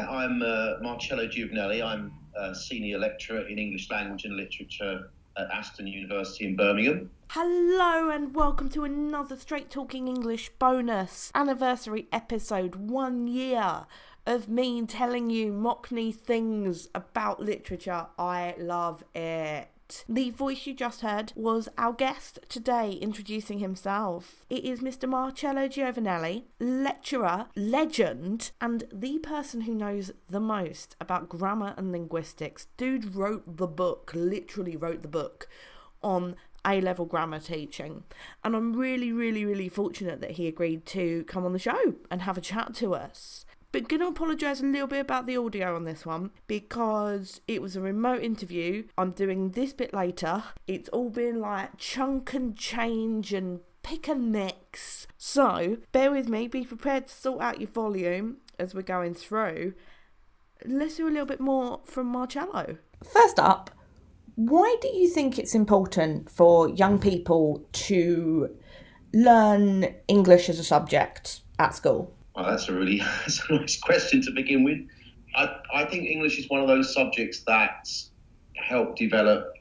Yeah, I'm uh, Marcello Giovanelli. I'm a senior lecturer in English language and literature at Aston University in Birmingham. Hello and welcome to another Straight Talking English bonus anniversary episode. One year of me telling you Mockney things about literature. I love it. The voice you just heard was our guest today introducing himself. It is Mr. Marcello Giovanelli, lecturer, legend, and the person who knows the most about grammar and linguistics. Dude wrote the book, literally wrote the book on A level grammar teaching. And I'm really, really, really fortunate that he agreed to come on the show and have a chat to us. But gonna apologise a little bit about the audio on this one because it was a remote interview. I'm doing this bit later. It's all been like chunk and change and pick and mix. So bear with me, be prepared to sort out your volume as we're going through. Let's do a little bit more from Marcello. First up, why do you think it's important for young people to learn English as a subject at school? Well, that's a really that's a nice question to begin with. I, I think English is one of those subjects that help develop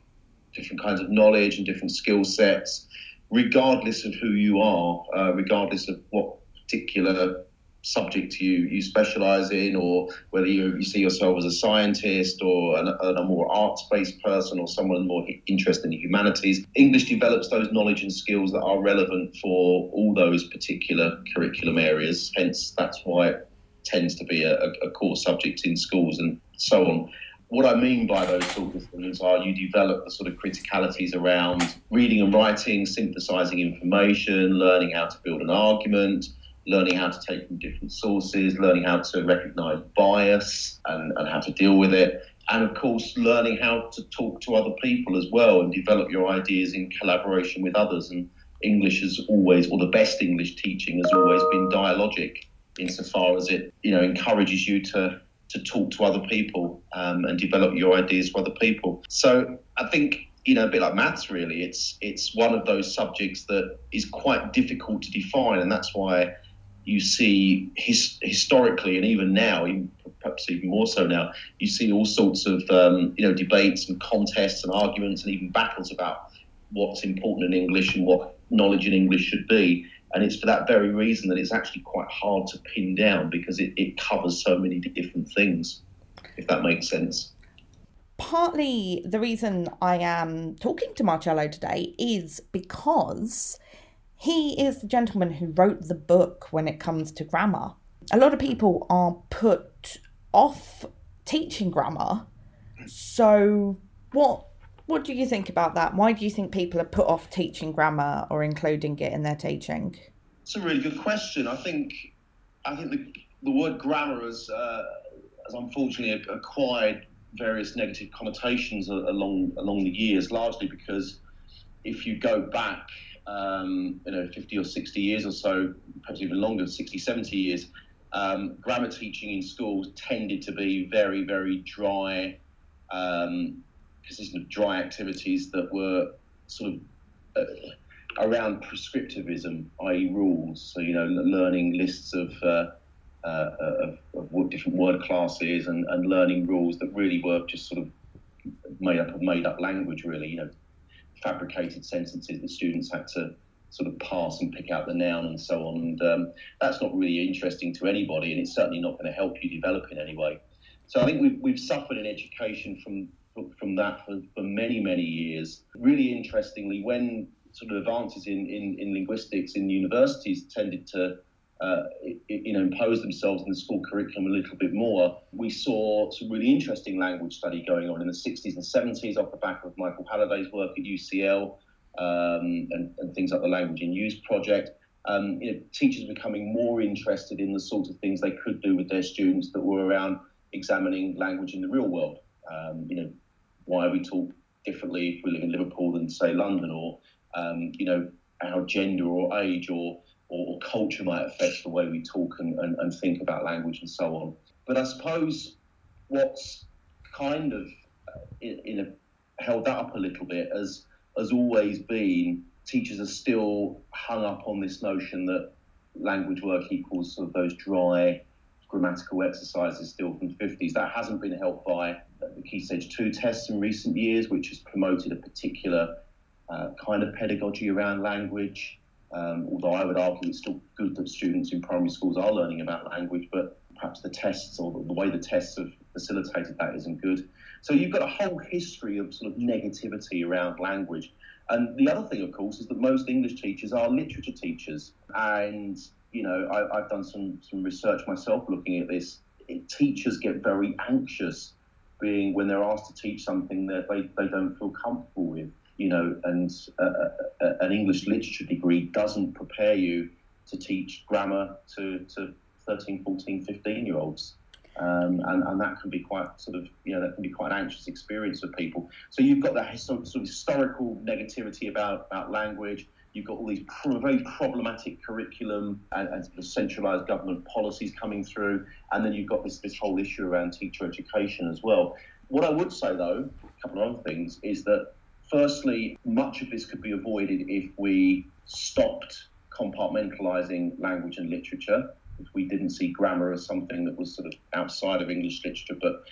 different kinds of knowledge and different skill sets, regardless of who you are, uh, regardless of what particular subject you, you specialize in, or whether you, you see yourself as a scientist or an, a more arts based person or someone more interested in the humanities. English develops those knowledge and skills that are relevant for all those particular curriculum areas. Hence, that's why it tends to be a, a core subject in schools and so on what I mean by those sort of things are you develop the sort of criticalities around reading and writing, synthesizing information, learning how to build an argument, learning how to take from different sources, learning how to recognize bias and, and how to deal with it. And of course, learning how to talk to other people as well and develop your ideas in collaboration with others. And English has always, or the best English teaching has always been dialogic insofar as it, you know, encourages you to to talk to other people um, and develop your ideas for other people. So I think you know a bit like maths really. It's it's one of those subjects that is quite difficult to define, and that's why you see his, historically and even now, even, perhaps even more so now, you see all sorts of um, you know debates and contests and arguments and even battles about what's important in English and what knowledge in English should be. And it's for that very reason that it's actually quite hard to pin down because it, it covers so many different things, if that makes sense. Partly the reason I am talking to Marcello today is because he is the gentleman who wrote the book when it comes to grammar. A lot of people are put off teaching grammar. So, what what do you think about that? Why do you think people are put off teaching grammar or including it in their teaching? It's a really good question. I think I think the, the word grammar has, uh, has unfortunately acquired various negative connotations along along the years, largely because if you go back um, you know, 50 or 60 years or so, perhaps even longer, 60, 70 years, um, grammar teaching in schools tended to be very, very dry, um, consistent of dry activities that were sort of uh, around prescriptivism, i.e., rules. So, you know, learning lists of, uh, uh, of, of, different word classes and, and learning rules that really were just sort of made up of made up language, really, you know, fabricated sentences that students had to sort of parse and pick out the noun and so on. And um, that's not really interesting to anybody, and it's certainly not going to help you develop in any way. So I think we've, we've suffered in education from from that for, for many, many years. Really interestingly, when sort of advances in, in, in linguistics in universities tended to uh, you know, impose themselves in the school curriculum a little bit more. We saw some really interesting language study going on in the 60s and 70s off the back of Michael Halliday's work at UCL um, and, and, things like the Language in Use project. Um, you know, teachers becoming more interested in the sorts of things they could do with their students that were around examining language in the real world. Um, you know, why we talk differently if we live in Liverpool than say London, or um, you know, how gender or age or or, culture might affect the way we talk and, and, and think about language and so on. But I suppose what's kind of uh, in, in a, held that up a little bit has has always been teachers are still hung up on this notion that language work equals sort of those dry grammatical exercises still from the 50s. That hasn't been helped by the Key Stage 2 tests in recent years, which has promoted a particular uh, kind of pedagogy around language. Um, although I would argue it's still good that students in primary schools are learning about language, but perhaps the tests or the way the tests have facilitated that isn't good. So you've got a whole history of sort of negativity around language. And the other thing, of course, is that most English teachers are literature teachers. And, you know, I, have done some, some research myself looking at this. It, teachers get very anxious being when they're asked to teach something that they, they don't feel comfortable with, you know, and uh, uh, uh, an English literature degree doesn't prepare you to teach grammar to, to 13, 14, 15 year olds. Um, and, and that can be quite sort of you know that can be quite an anxious experience for people. So you've got that sort of, sort of historical negativity about about language. You've got all these pro- very problematic curriculum and, and sort of centralised government policies coming through, and then you've got this this whole issue around teacher education as well. What I would say though, a couple of other things, is that firstly, much of this could be avoided if we stopped compartmentalising language and literature if we didn't see grammar as something that was sort of outside of English literature, but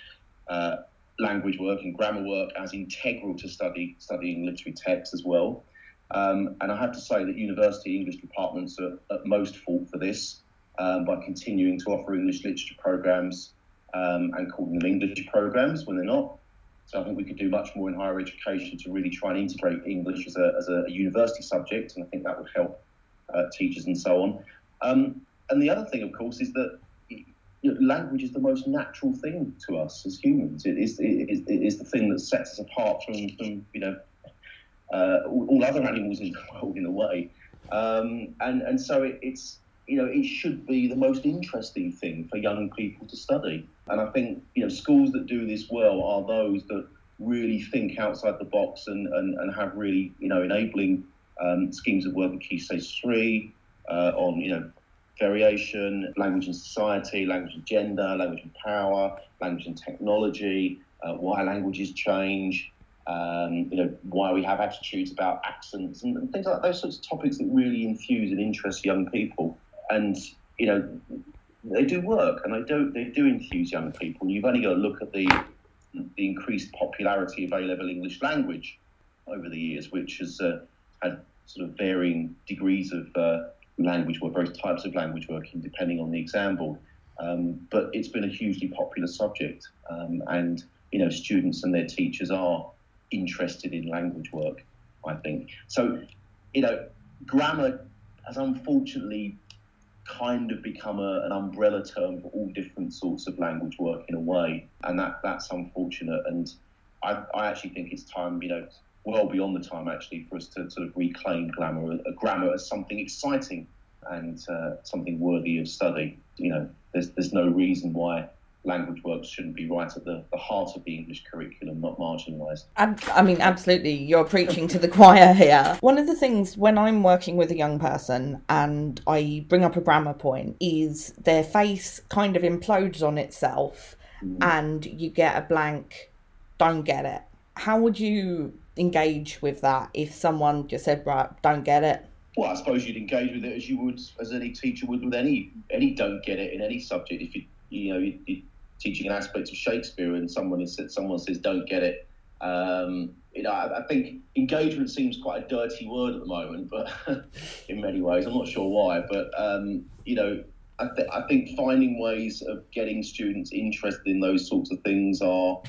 uh, language work and grammar work as integral to study studying literary texts as well. Um, and I have to say that university English departments are at most fault for this um, by continuing to offer English literature programs um, and calling them English programs when they're not. So I think we could do much more in higher education to really try and integrate English as a, as a university subject, and I think that would help uh, teachers and so on. Um, and the other thing, of course, is that you know, language is the most natural thing to us as humans. It is, it is, it is the thing that sets us apart from, from you know, uh, all, other animals in the world, in a way. Um, and, and so it, it's, you know, it should be the most interesting thing for young people to study. And I think, you know, schools that do this well are those that really think outside the box and, and, and have really, you know, enabling um, schemes of work at Key Stage 3 uh, on, you know, variation, language and society, language and gender, language and power, language and technology, uh, why languages change, um, you know, why we have attitudes about accents and, and, things like those sorts of topics that really infuse and interest young people. And, you know, they do work and they don't they do infuse young people. You've only got to look at the, the increased popularity of A-level English language over the years, which has uh, had sort of varying degrees of uh, language work, various types of language working, depending on the exam board. Um, but it's been a hugely popular subject, um, and you know students and their teachers are interested in language work. I think so. You know, grammar has unfortunately kind of become a, an umbrella term for all different sorts of language work in a way, and that that's unfortunate. And I, I actually think it's time, you know, well beyond the time actually for us to sort of reclaim grammar, uh, grammar as something exciting and uh, something worthy of study. You know, there's there's no reason why language works shouldn't be right at the, the heart of the English curriculum, not marginalised. I mean, absolutely, you're preaching to the choir here. One of the things when I'm working with a young person and I bring up a grammar point is their face kind of implodes on itself mm. and you get a blank, don't get it. How would you engage with that if someone just said, right, don't get it? Well, I suppose you'd engage with it as you would, as any teacher would with any any don't get it in any subject. If you you know you're teaching an aspect of Shakespeare and someone is someone says don't get it, um, you know I, I, think engagement seems quite a dirty word at the moment, but in many ways I'm not sure why. But um, you know I, th- I think finding ways of getting students interested in those sorts of things are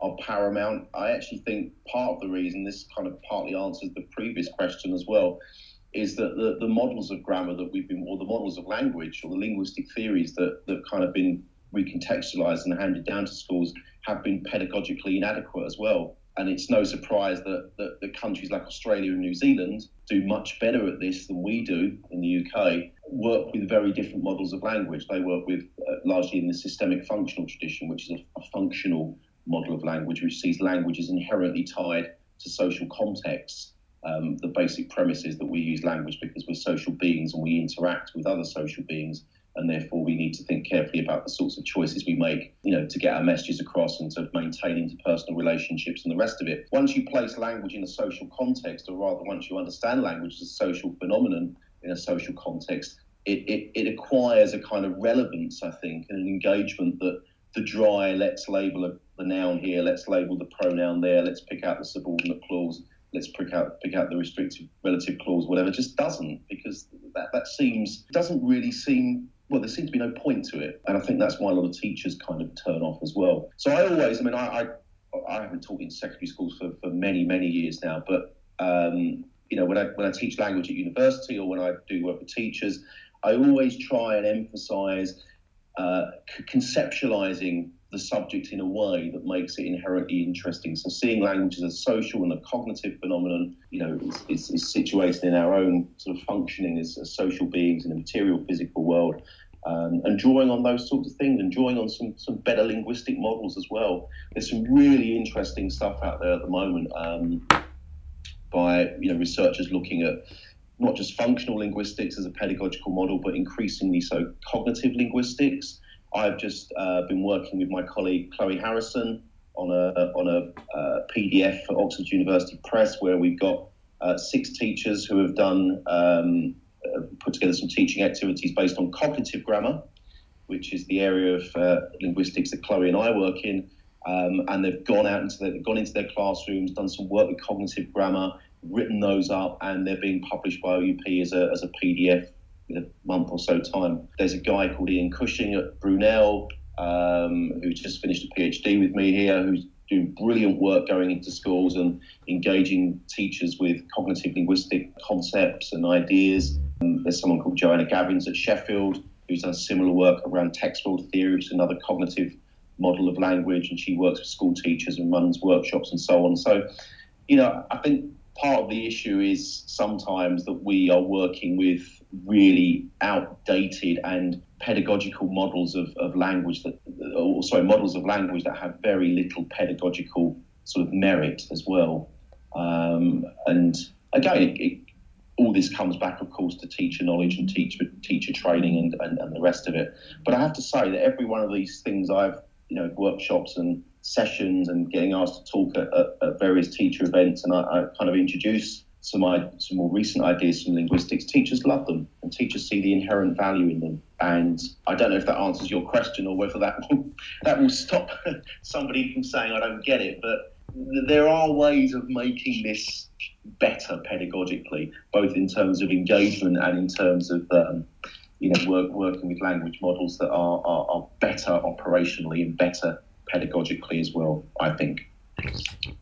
are paramount. I actually think part of the reason this kind of partly answers the previous question as well is that the, the models of grammar that we've been, or the models of language, or the linguistic theories that that kind of been recontextualized and handed down to schools have been pedagogically inadequate as well. And it's no surprise that, that, that countries like Australia and New Zealand do much better at this than we do in the UK, work with very different models of language. They work with uh, largely in the systemic functional tradition, which is a, a functional model of language, which sees language as inherently tied to social contexts um, the basic premise is that we use language because we're social beings and we interact with other social beings and therefore we need to think carefully about the sorts of choices we make, you know, to get our messages across and to maintain interpersonal relationships and the rest of it. Once you place language in a social context, or rather once you understand language as a social phenomenon in a social context, it, it, it acquires a kind of relevance, I think, and an engagement that the dry, let's label the noun here, let's label the pronoun there, let's pick out the subordinate clause, let's pick out pick out the restrictive relative clause, whatever, just doesn't because that, that seems doesn't really seem well, there seems to be no point to it, and I think that's why a lot of teachers kind of turn off as well. So I always, I mean, I I, I haven't taught in secondary schools for, for many many years now, but um, you know, when I when I teach language at university or when I do work with teachers, I always try and emphasise uh, conceptualising the subject in a way that makes it inherently interesting. So seeing language as a social and a cognitive phenomenon, you know, is, is, situated in our own sort of functioning as, as social beings in a material physical world. Um, and drawing on those sorts of things and drawing on some, some better linguistic models as well. There's some really interesting stuff out there at the moment um, by you know researchers looking at not just functional linguistics as a pedagogical model, but increasingly so cognitive linguistics. I've just uh, been working with my colleague Chloe Harrison on a on a uh, PDF for Oxford University Press, where we've got uh, six teachers who have done um, uh, put together some teaching activities based on cognitive grammar, which is the area of uh, linguistics that Chloe and I work in. Um, and they've gone out into their, gone into their classrooms, done some work with cognitive grammar, written those up, and they're being published by OUP as a, as a PDF in a month or so time. There's a guy called Ian Cushing at Brunel um, who's just finished a PhD with me here, who's doing brilliant work going into schools and engaging teachers with cognitive linguistic concepts and ideas. And there's someone called Joanna Gavins at Sheffield who's done similar work around text world theory, which is another cognitive model of language, and she works with school teachers and runs workshops and so on. So, you know, I think part of the issue is sometimes that we are working with really outdated and pedagogical models of, of language that, or sorry, models of language that have very little pedagogical sort of merit as well. Um, and again, it, it, all this comes back, of course, to teacher knowledge and teacher teacher training and, and, and the rest of it. But I have to say that every one of these things I've, you know, workshops and sessions and getting asked to talk at, at, at various teacher events, and I, I kind of introduce some, some more recent ideas from linguistics, teachers love them and teachers see the inherent value in them. And I don't know if that answers your question or whether that will, that will stop somebody from saying, I don't get it. But there are ways of making this better pedagogically, both in terms of engagement and in terms of um, you know work, working with language models that are, are, are better operationally and better pedagogically as well, I think.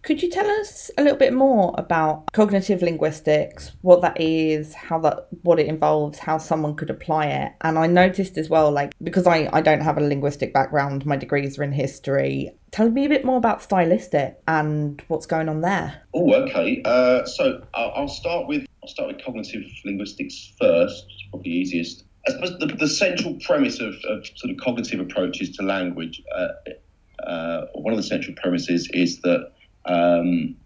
Could you tell us a little bit more about cognitive linguistics, what that is, how that what it involves, how someone could apply it? And I noticed as well, like because I, I don't have a linguistic background, my degrees are in history. Tell me a bit more about stylistic and what's going on there. Oh, okay. Uh, so I'll, I'll start with I'll start with cognitive linguistics first. Probably easiest. I suppose the, the central premise of, of, sort of cognitive approaches to language uh, uh, one of the central premises is that um,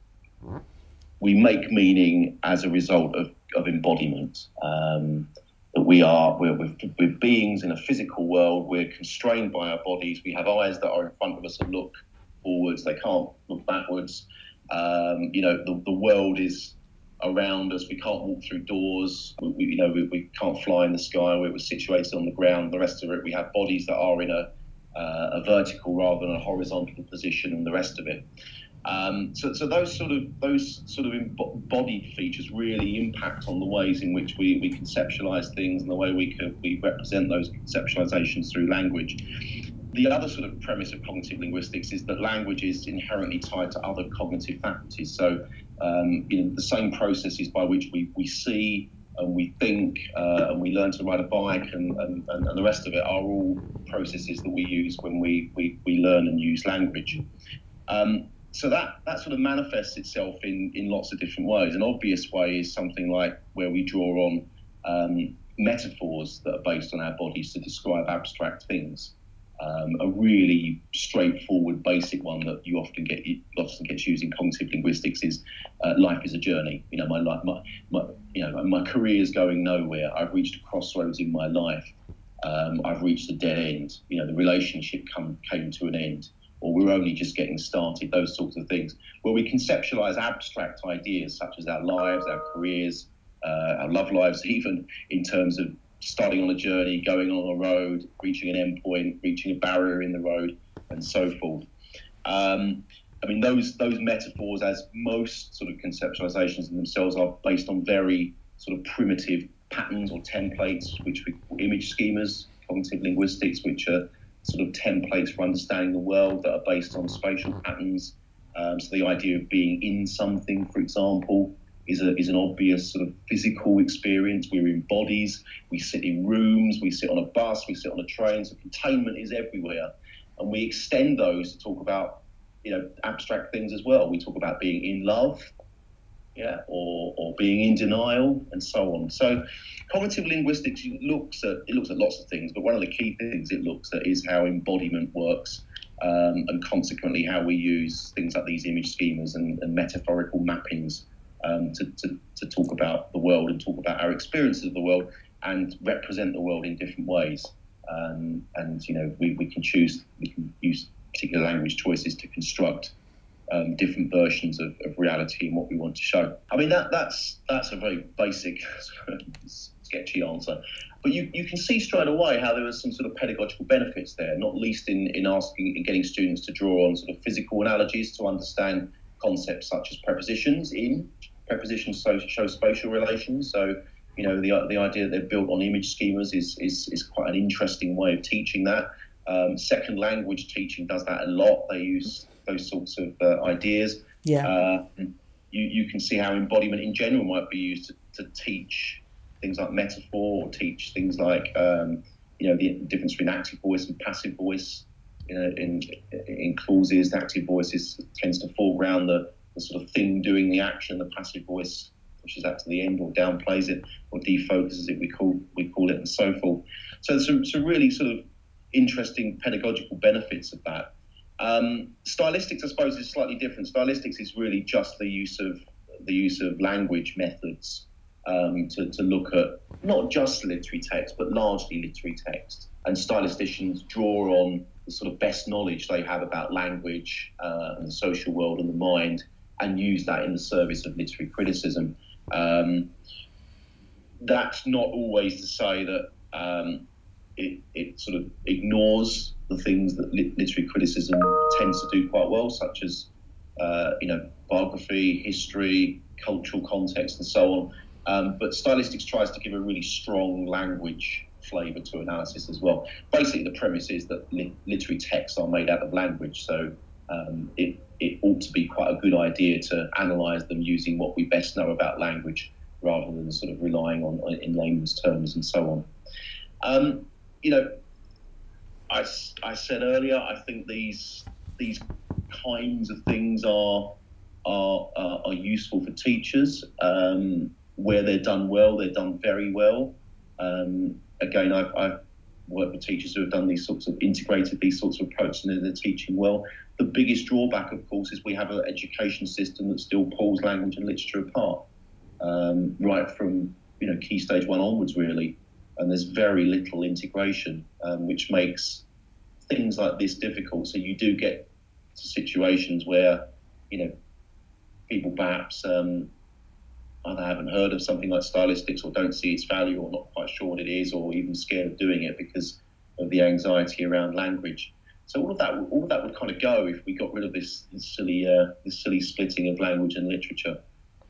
we make meaning as a result of, of embodiment. Um, that we are we're, we're, we're, beings in a physical world. We're constrained by our bodies. We have eyes that are in front of us and look forwards. They can't look backwards. Um, you know, the, the world is around us. We can't walk through doors. We, we you know, we, we, can't fly in the sky. We're, we're situated on the ground. The rest of it, we have bodies that are in a uh, a vertical rather than a horizontal position and the rest of it. Um, so, so those sort of those sort of embodied features really impact on the ways in which we, we conceptualize things and the way we we represent those conceptualizations through language. The other sort of premise of cognitive linguistics is that language is inherently tied to other cognitive faculties. So, um, you know, the same processes by which we, we see, and we think uh, and we learn to ride a bike and, and, and, the rest of it are all processes that we use when we, we, we learn and use language. Um, so that, that sort of manifests itself in, in lots of different ways. An obvious way is something like where we draw on um, metaphors that are based on our bodies to describe abstract things. Um, a really straightforward, basic one that you often get often gets used in cognitive linguistics is uh, life is a journey. You know, my life, my, my you know, my career is going nowhere. I've reached a crossroads in my life. Um, I've reached a dead end. You know, the relationship come, came to an end, or we're only just getting started. Those sorts of things, where we conceptualize abstract ideas such as our lives, our careers, uh, our love lives, even in terms of starting on a journey, going on a road, reaching an endpoint, reaching a barrier in the road, and so forth. Um, I mean, those those metaphors, as most sort of conceptualizations in themselves, are based on very sort of primitive patterns or templates, which we call image schemas, cognitive linguistics, which are sort of templates for understanding the world that are based on spatial patterns. Um, so the idea of being in something, for example, is, a, is an obvious sort of physical experience. We're in bodies, we sit in rooms, we sit on a bus, we sit on a train. So containment is everywhere, and we extend those to talk about you know abstract things as well. We talk about being in love, yeah, or, or being in denial, and so on. So, cognitive linguistics looks at it looks at lots of things, but one of the key things it looks at is how embodiment works, um, and consequently how we use things like these image schemas and, and metaphorical mappings um, to, to, to talk about the world and talk about our experiences of the world and represent the world in different ways. Um, and you know, we, we can choose, we can use particular language choices to construct um, different versions of, of, reality and what we want to show. I mean, that that's that's a very basic, sketchy answer, but you, you can see straight away how there are some sort of pedagogical benefits there, not least in, in asking in getting students to draw on sort of physical analogies to understand concepts such as prepositions in prepositions so, show spatial relations. So you know the the idea that they're built on image schemas is is, is quite an interesting way of teaching that. Um, second language teaching does that a lot. They use those sorts of uh, ideas. Yeah. Uh, you, you can see how embodiment in general might be used to, to teach things like metaphor or teach things like, um, you know, the difference between active voice and passive voice. You know, in, in clauses, the active voice is, tends to foreground the, the sort of thing doing the action. The passive voice pushes that to the end or downplays it or defocuses it, we call, we call it, and so forth. So, some, some really sort of interesting pedagogical benefits of that. Um, stylistics, I suppose, is slightly different. Stylistics is really just the use of the use of language methods um, to, to look at not just literary text, but largely literary text. And stylisticians draw on the sort of best knowledge they have about language uh, and the social world and the mind, and use that in the service of literary criticism. Um, that's not always to say that um, it, it sort of ignores the things that literary criticism tends to do quite well, such as uh, you know biography, history, cultural context, and so on. Um, but stylistics tries to give a really strong language flavour to analysis as well. Basically, the premise is that li- literary texts are made out of language, so um, it, it ought to be quite a good idea to analyse them using what we best know about language rather than sort of relying on in layman's terms and so on. Um, you know, I, I said earlier, I think these these kinds of things are are are, are useful for teachers um, where they're done well. They're done very well. Um, again, I've, I've worked with teachers who have done these sorts of integrated these sorts of approaches and they're teaching well. The biggest drawback, of course, is we have an education system that still pulls language and literature apart, um, right from you know key stage one onwards, really and there's very little integration, um, which makes things like this difficult. So you do get situations where, you know, people perhaps um, either haven't heard of something like stylistics or don't see its value or not quite sure what it is or even scared of doing it because of the anxiety around language. So all of that, all of that would kind of go if we got rid of this, this silly, uh, this silly splitting of language and literature.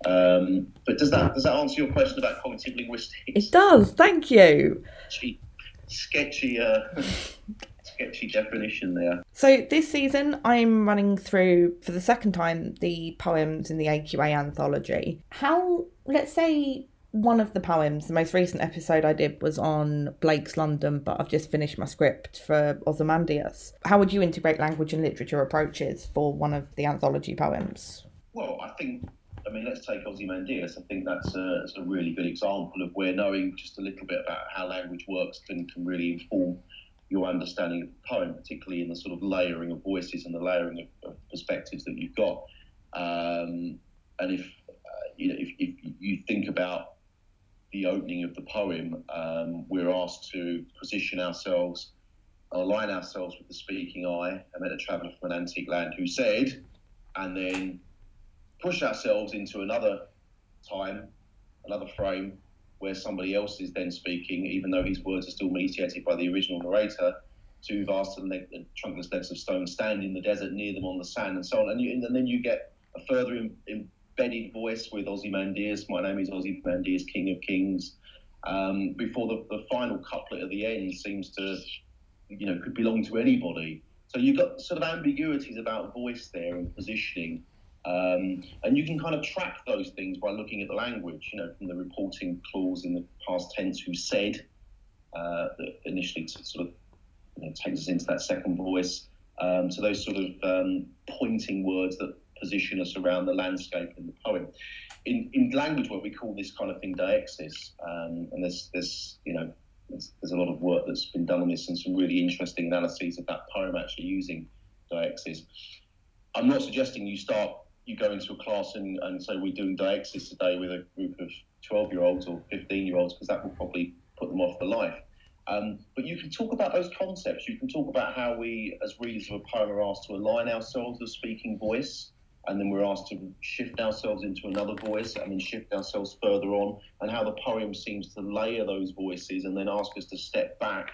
Um, but does that does that answer your question about cognitive linguistics? It does. Thank you. Sketchy, sketchy, uh, sketchy definition there. So this season, I'm running through for the second time the poems in the AQA anthology. How? Let's say one of the poems, the most recent episode I did was on Blake's London, but I've just finished my script for Ozymandias. How would you integrate language and literature approaches for one of the anthology poems? Well, I think I mean, let's take Ozymandias. I think that's a, that's a, really good example of where knowing just a little bit about how language works can, can really inform your understanding of the poem, particularly in the sort of layering of voices and the layering of, of perspectives that you've got. Um, and if, uh, you know, if, if, you think about the opening of the poem, um, we're asked to position ourselves, align ourselves with the speaking eye. I met a traveller from an antique land who said, and then push ourselves into another time, another frame, where somebody else is then speaking, even though his words are still mediated by the original narrator, to vast and trunkless legs of stone stand in the desert near them on the sand and so on. And, you, and then you get a further in, embedded voice with Ozymandias. My name is Ozymandias, King of Kings. Um, before the, the final couplet at the end seems to, you know, could belong to anybody. So you've got sort of ambiguities about voice there and positioning. Um, and you can kind of track those things by looking at the language, you know, from the reporting clause in the past tense who said, uh, that initially to sort of you know, takes us into that second voice. Um, so those sort of um, pointing words that position us around the landscape in the poem. In, in language work, we call this kind of thing deixis, um, and there's, there's, you know, there's, there's, a lot of work that's been done on this and some really interesting analyses of that poem actually using deixis. I'm not suggesting you start, you go into a class and, and say we're doing deixis today with a group of 12 year olds or 15 year olds because that will probably put them off for life. Um, but you can talk about those concepts. You can talk about how we, as readers of a poem, are asked to align ourselves with speaking voice, and then we're asked to shift ourselves into another voice, and then shift ourselves further on, and how the poem seems to layer those voices, and then ask us to step back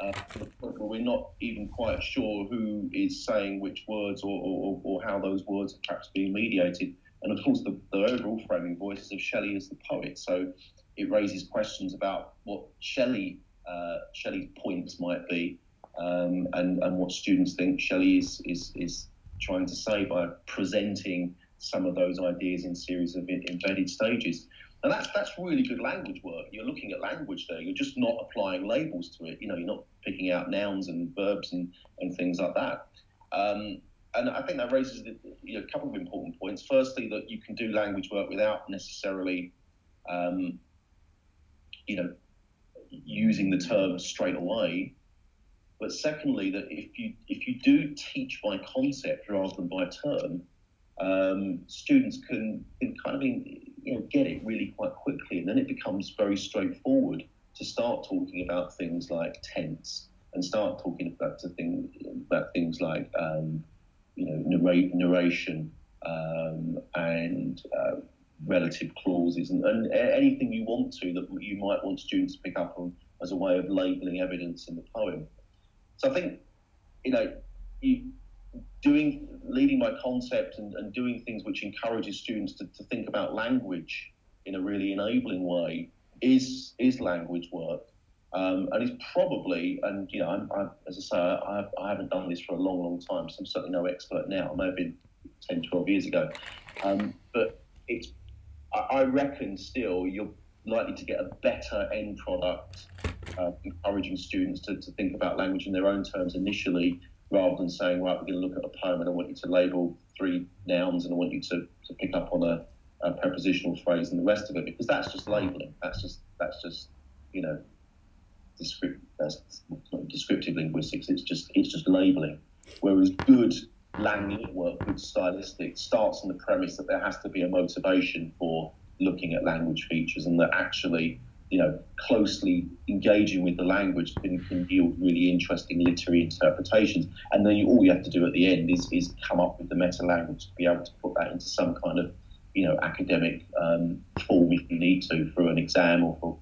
uh, to the point where we're not even quite sure who is saying which words or, or, or how those words are perhaps being mediated. And of course, the, the overall framing voice is of Shelley as the poet. So it raises questions about what Shelley uh, Shelley's points might be, um, and, and what students think Shelley is, is, is trying to say by presenting some of those ideas in series of embedded stages. And that's that's really good language work. You're looking at language there. You're just not applying labels to it. You know, you're not picking out nouns and verbs and, and things like that. Um, and I think that raises you know, a couple of important points. Firstly, that you can do language work without necessarily, um, you know, using the term straight away. But secondly, that if you if you do teach by concept rather than by term, um, students can, can kind of you know get it really quite quickly, and then it becomes very straightforward to start talking about things like tense and start talking about to thing, about things like um, you know narrate, narration um, and uh, relative clauses and, and, anything you want to that you might want students to pick up on as a way of labelling evidence in the poem. So I think, you know, you, doing leading by concept and, and doing things which encourages students to, to think about language in a really enabling way is is language work. Um, and it's probably, and you know, I'm, I'm, as I say, I, I, haven't done this for a long, long time, so I'm certainly no expert now. I may have been 10, 12 years ago. Um, but it's I reckon still you're likely to get a better end product, uh, encouraging students to, to think about language in their own terms initially, rather than saying, right, we're going to look at a poem and I want you to label three nouns and I want you to, to pick up on a, a prepositional phrase and the rest of it, because that's just labeling. That's just that's just you know not descriptive linguistics. It's just it's just labeling. Whereas good language work, good stylistic, starts on the premise that there has to be a motivation for looking at language features and that actually, you know, closely engaging with the language can, can yield really interesting literary interpretations. And then you, all you have to do at the end is, is come up with the meta language to be able to put that into some kind of, you know, academic um, form if you need to for an exam or for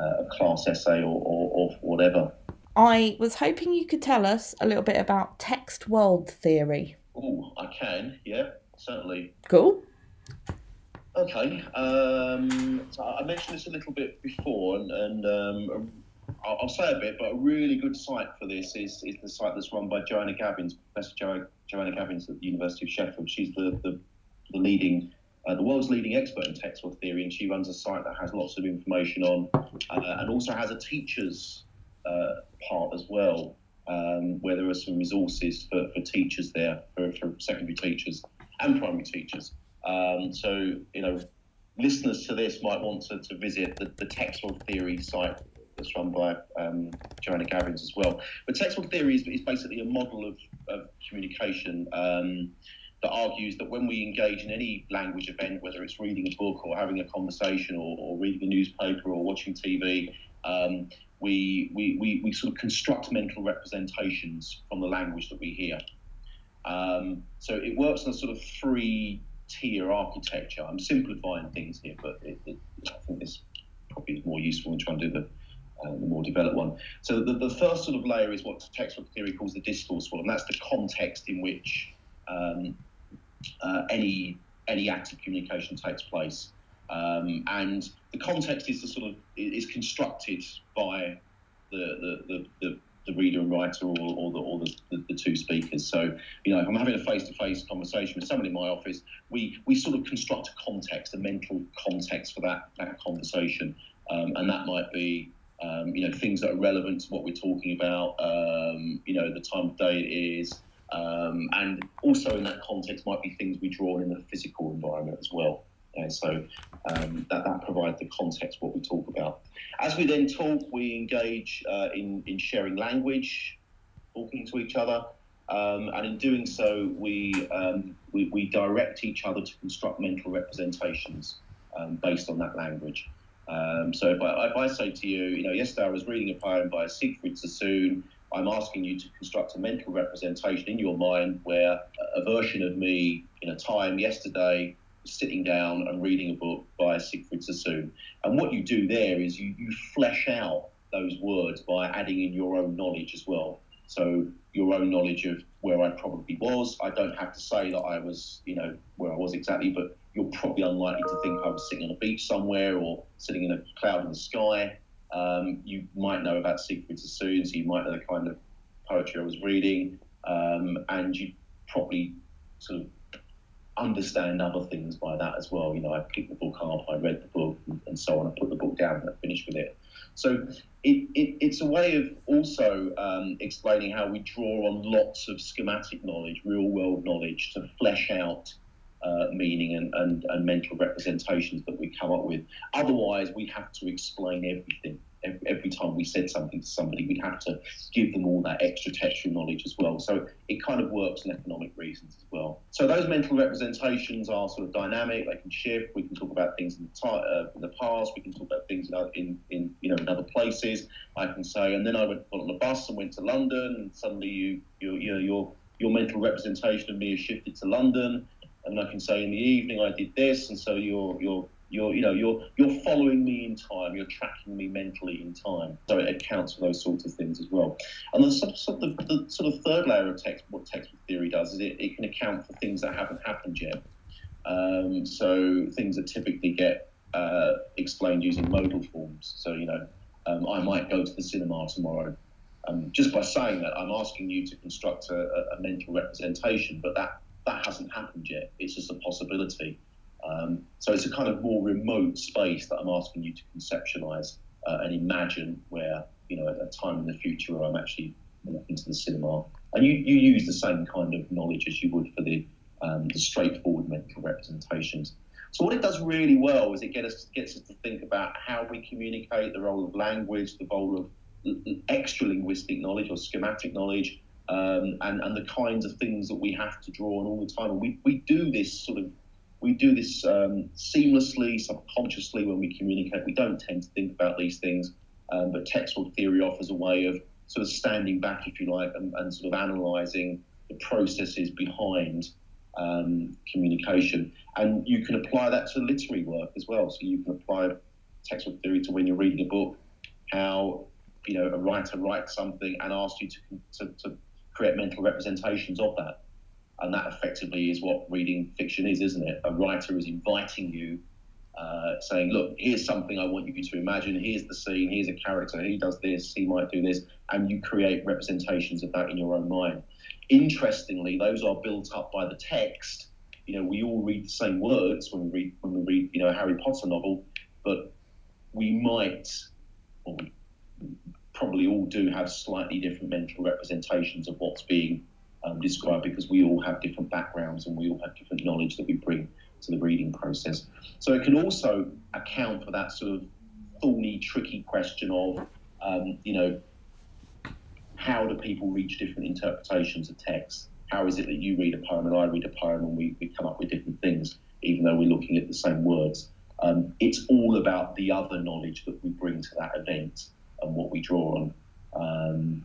uh, a class essay or, or, or whatever. I was hoping you could tell us a little bit about text world theory. Oh, I can, yeah, certainly. Cool. Okay, um, so I mentioned this a little bit before, and, and um, I'll, I'll, say a bit, but a really good site for this is, is the site that's run by Joanna Gavins, Professor jo- Joanna Gavins at the University of Sheffield. She's the, the, the leading uh, the world's leading expert in text world theory, and she runs a site that has lots of information on, uh, and also has a teachers uh, part as well, um, where there are some resources for, for teachers there, for, for secondary teachers and primary teachers. Um, so, you know, listeners to this might want to, to visit the, the text world theory site that's run by um, Joanna Gavins as well. But text world theory is, is basically a model of, of communication um, that argues that when we engage in any language event, whether it's reading a book or having a conversation or, or reading a newspaper or watching TV, um, we, we, we, we sort of construct mental representations from the language that we hear. Um, so it works on a sort of three tier architecture. I'm simplifying things here, but it, it, I think this probably is more useful and trying to do the, uh, the more developed one. So the, the first sort of layer is what text world theory calls the discourse one, and that's the context in which um, uh, any any act of communication takes place. Um, and the context is the sort of is constructed by the the, the, the, the reader and writer or, or, the, or the, the, the, two speakers. So, you know, if I'm having a face-to-face conversation with someone in my office, we, we sort of construct a context, a mental context for that, that conversation. Um, and that might be, um, you know, things that are relevant to what we're talking about, um, you know, the time of day it is, um, and also in that context might be things we draw in the physical environment as well. Okay, so um, that, that provides the context what we talk about. As we then talk, we engage uh, in, in sharing language, talking to each other, um, and in doing so, we, um, we, we, direct each other to construct mental representations um, based on that language. Um, so if I, if I say to you, you know, yesterday I was reading a poem by Siegfried Sassoon, I'm asking you to construct a mental representation in your mind where a version of me in a time yesterday sitting down and reading a book by Siegfried Sassoon. And what you do there is you, you flesh out those words by adding in your own knowledge as well. So your own knowledge of where I probably was. I don't have to say that I was, you know, where I was exactly, but you're probably unlikely to think I was sitting on a beach somewhere or sitting in a cloud in the sky. Um, you might know about Siegfried Sassoon, so you might know the kind of poetry I was reading, um, and you probably sort of understand other things by that as well. You know, I picked the book up, I read the book, and, so on. I put the book down and I finished with it. So it, it, it's a way of also um, explaining how we draw on lots of schematic knowledge, real world knowledge, to flesh out uh, meaning and, and, and mental representations that we come up with. Otherwise, we have to explain everything every time we said something to somebody, we'd have to give them all that extra textual knowledge as well. So it kind of works in economic reasons as well. So those mental representations are sort of dynamic. They can shift. We can talk about things in the, uh, in the past. We can talk about things in, in you know in other places. I can say, and then I went on a bus and went to London, and suddenly you you you know your your mental representation of me has shifted to London. And I can say in the evening I did this, and so your your you're, you know, you're you're following me in time. You're tracking me mentally in time. So it accounts for those sorts of things as well. And the sort of, the, the sort of third layer of text, what text world theory does is it, it can account for things that haven't happened yet. Um, so things that typically get uh, explained using modal forms. So you know, um, I might go to the cinema tomorrow. Um, just by saying that, I'm asking you to construct a, a mental representation, but that that hasn't happened yet. It's just a possibility. Um, so it's a kind of more remote space that I'm asking you to conceptualize uh, and imagine where, you know, at a time in the future where I'm actually walking to the cinema. And you, you use the same kind of knowledge as you would for the, um, the straightforward mental representations. So what it does really well is it gets us, gets us to think about how we communicate, the role of language, the role of extra linguistic knowledge or schematic knowledge, um, and, and the kinds of things that we have to draw on all the time. And we, we do this sort of we do this um, seamlessly, subconsciously when we communicate. We don't tend to think about these things, um, but text world theory offers a way of sort of standing back, if you like, and, and sort of analysing the processes behind um, communication. And you can apply that to literary work as well. So you can apply text world theory to when you're reading a book, how you know a writer writes something and asks you to, to, to create mental representations of that. And that effectively is what reading fiction is, isn't it? A writer is inviting you, uh, saying, Look, here's something I want you to imagine. Here's the scene. Here's a character. He does this. He might do this. And you create representations of that in your own mind. Interestingly, those are built up by the text. You know, we all read the same words when we read when we read, you know, a Harry Potter novel, but we might, or probably all do have slightly different mental representations of what's being um, describe because we all have different backgrounds and we all have different knowledge that we bring to the reading process. So it can also account for that sort of thorny, tricky question of, um, you know, how do people reach different interpretations of text? How is it that you read a poem and I read a poem and we, we come up with different things, even though we're looking at the same words? Um, it's all about the other knowledge that we bring to that event and what we draw on. Um,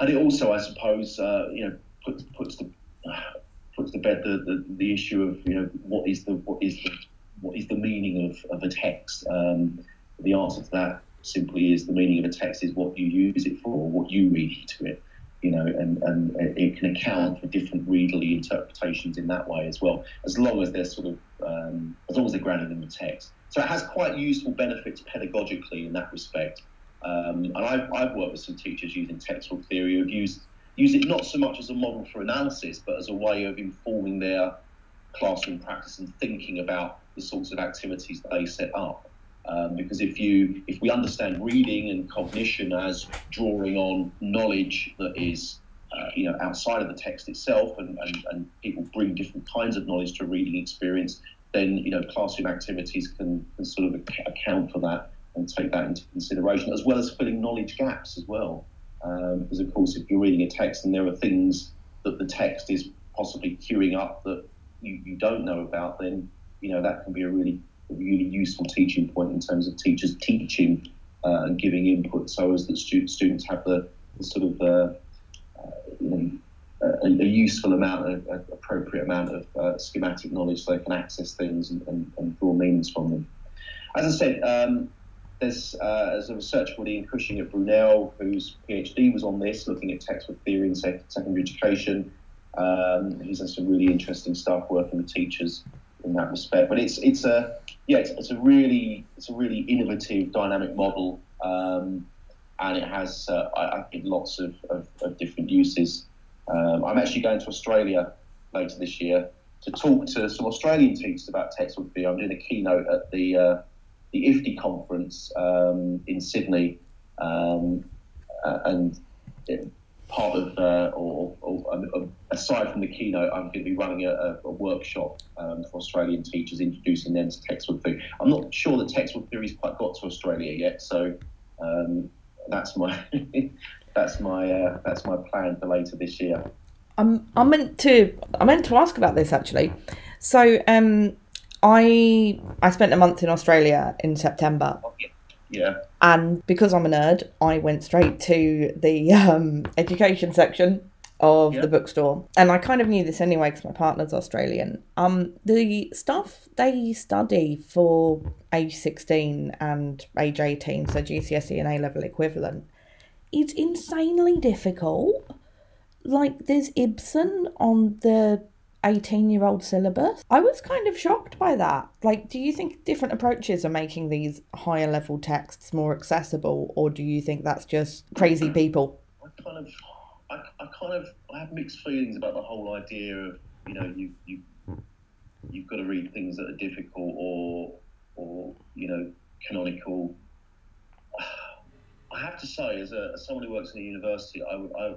and it also, I suppose, uh, you know, puts puts the puts to bed the, the, the, issue of you know what is the what is the what is the meaning of, of a text. Um, the answer to that simply is the meaning of a text is what you use it for, what you read to it. You know, and, and it can account for different readerly interpretations in that way as well, as long as they're sort of um, as long as they're grounded in the text. So it has quite useful benefits pedagogically in that respect. Um, and I've, I've worked with some teachers using text world theory who've used use it not so much as a model for analysis, but as a way of informing their classroom practice and thinking about the sorts of activities that they set up. Um, because if you if we understand reading and cognition as drawing on knowledge that is uh, you know outside of the text itself, and, and, and people bring different kinds of knowledge to reading experience, then you know classroom activities can, can sort of account for that and take that into consideration, as well as filling knowledge gaps as well. Um, because of course, if you're reading a text and there are things that the text is possibly cueing up that you, you don't know about, then you know that can be a really really useful teaching point in terms of teachers teaching uh, and giving input, so as that students students have the, the sort of uh, uh, you know a, a, useful amount, of, appropriate amount of uh, schematic knowledge, so they can access things and, and, and, draw meanings from them. As I said, um, there's, uh, there's a researcher called Ian Cushing at Brunel, whose PhD was on this, looking at text world theory in secondary education. Um, he's done some really interesting stuff working with teachers in that respect. But it's it's a yeah, it's, it's a really it's a really innovative, dynamic model, um, and it has uh, I, I, think lots of, of, of different uses. Um, I'm actually going to Australia later this year to talk to some Australian teachers about text world theory. I'm doing a keynote at the uh, the IFTE conference um, in Sydney, um, uh, and part of, uh, or, or um, aside from the keynote, I'm going to be running a, a workshop um, for Australian teachers, introducing them to text world theory. I'm not sure that text world theory's quite got to Australia yet, so um, that's my that's my uh, that's my plan for later this year. I'm I meant to I meant to ask about this actually. So um, I I spent a month in Australia in September. Yeah. Yeah. And because I'm a nerd, I went straight to the um, education section of the bookstore. And I kind of knew this anyway because my partner's Australian. Um, the stuff they study for age 16 and age 18, so GCSE and A level equivalent, is insanely difficult. Like, there's Ibsen on the 18 year old syllabus. I was kind of shocked by that. Like, do you think different approaches are making these higher level texts more accessible, or do you think that's just crazy people? I kind of, I, I kind of, I have mixed feelings about the whole idea of, you know, you, you, you've got to read things that are difficult or, or, you know, canonical. I have to say, as, a, as someone who works in a university, I would, I,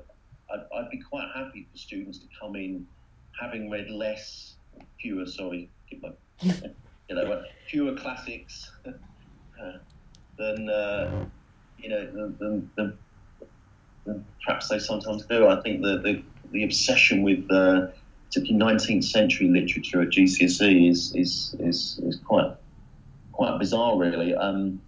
I'd, I'd be quite happy for students to come in having read less, fewer, sorry, you know, fewer classics uh, than, uh, you know, than, than, than, perhaps they sometimes do. I think the, the, the obsession with uh, particularly 19th century literature at GCSE is, is, is, is quite, quite bizarre, really. Um,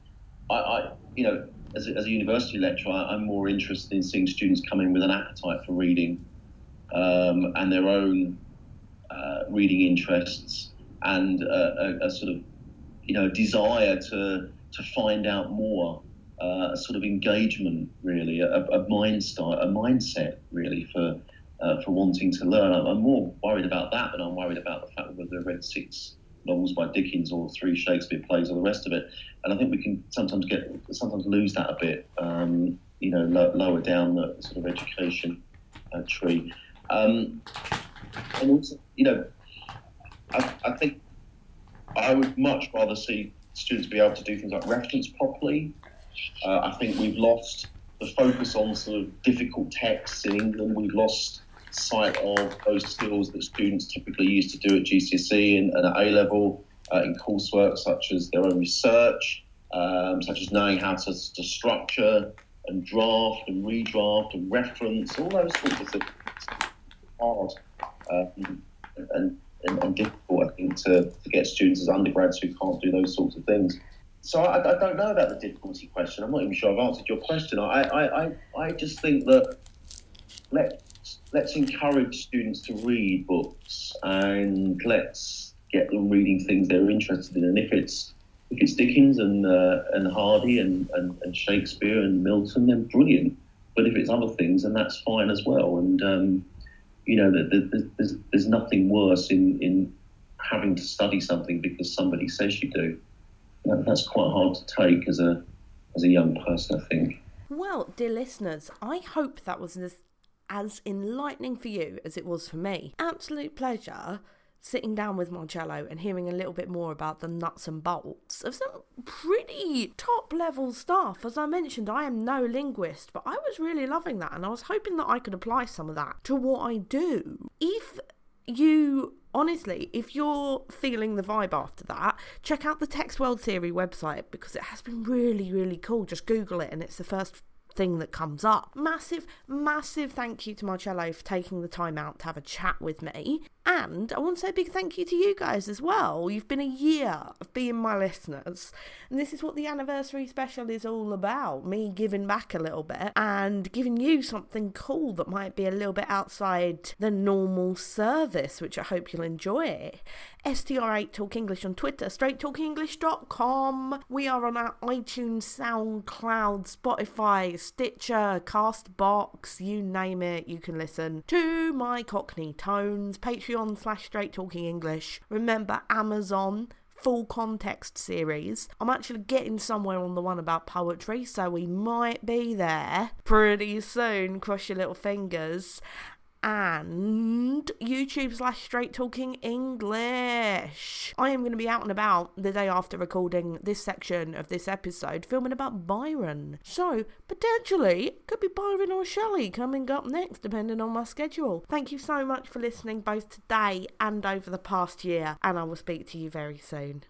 I, I, you know, as a, as a university lecturer, I'm more interested in seeing students come in with an appetite for reading um, and their own uh, reading interests and a, a, sort of you know desire to to find out more, uh, a sort of engagement really, a, a mindset, a mindset really for uh, for wanting to learn. I'm more worried about that than I'm worried about the fact whether I read six novels by Dickens or three Shakespeare plays or the rest of it. And I think we can sometimes get sometimes lose that a bit. Um, you know, lo- lower down the sort of education uh, tree. Um, and also, you know, I, I think I would much rather see students be able to do things like reference properly. Uh, I think we've lost the focus on sort of difficult texts in England. We've lost sight of those skills that students typically used to do at GCSE and, and at A level uh, in coursework, such as their own research, um, such as knowing how to, to structure and draft and redraft and reference, all those sorts of things hard um, and, and, and, difficult, I think, to, to get students as undergrads who can't do those sorts of things. So I, I, don't know about the difficulty question. I'm not even sure I've answered your question. I, I, I, I just think that let's, let's encourage students to read books and let's get them reading things they're interested in. And if it's if it's Dickens and uh, and Hardy and, and, and, Shakespeare and Milton, then brilliant. But if it's other things, then that's fine as well. And um, you know, there's, there's nothing worse in, in having to study something because somebody says you do. That's quite hard to take as a as a young person, I think. Well, dear listeners, I hope that was as, as enlightening for you as it was for me. Absolute pleasure sitting down with Marcello and hearing a little bit more about the nuts and bolts of some pretty top level stuff. As I mentioned, I am no linguist, but I was really loving that and I was hoping that I could apply some of that to what I do. If you honestly, if you're feeling the vibe after that, check out the Text World Theory website because it has been really, really cool. Just Google it and it's the first thing that comes up. Massive, massive thank you to Marcello for taking the time out to have a chat with me. And I want to say a big thank you to you guys as well. You've been a year of being my listeners. And this is what the anniversary special is all about me giving back a little bit and giving you something cool that might be a little bit outside the normal service, which I hope you'll enjoy. STR8 Talk English on Twitter, straighttalkenglish.com. We are on our iTunes, SoundCloud, Spotify, Stitcher, Castbox, you name it, you can listen to my Cockney tones. Patreon slash Straight Talking English. Remember Amazon full context series. I'm actually getting somewhere on the one about poetry, so we might be there pretty soon. Cross your little fingers and YouTube slash Straight Talking English. I am going to be out and about the day after recording this section of this episode, filming about Byron. So, potentially, could be Byron or Shelley coming up next, depending on my schedule. Thank you so much for listening both today and over the past year, and I will speak to you very soon.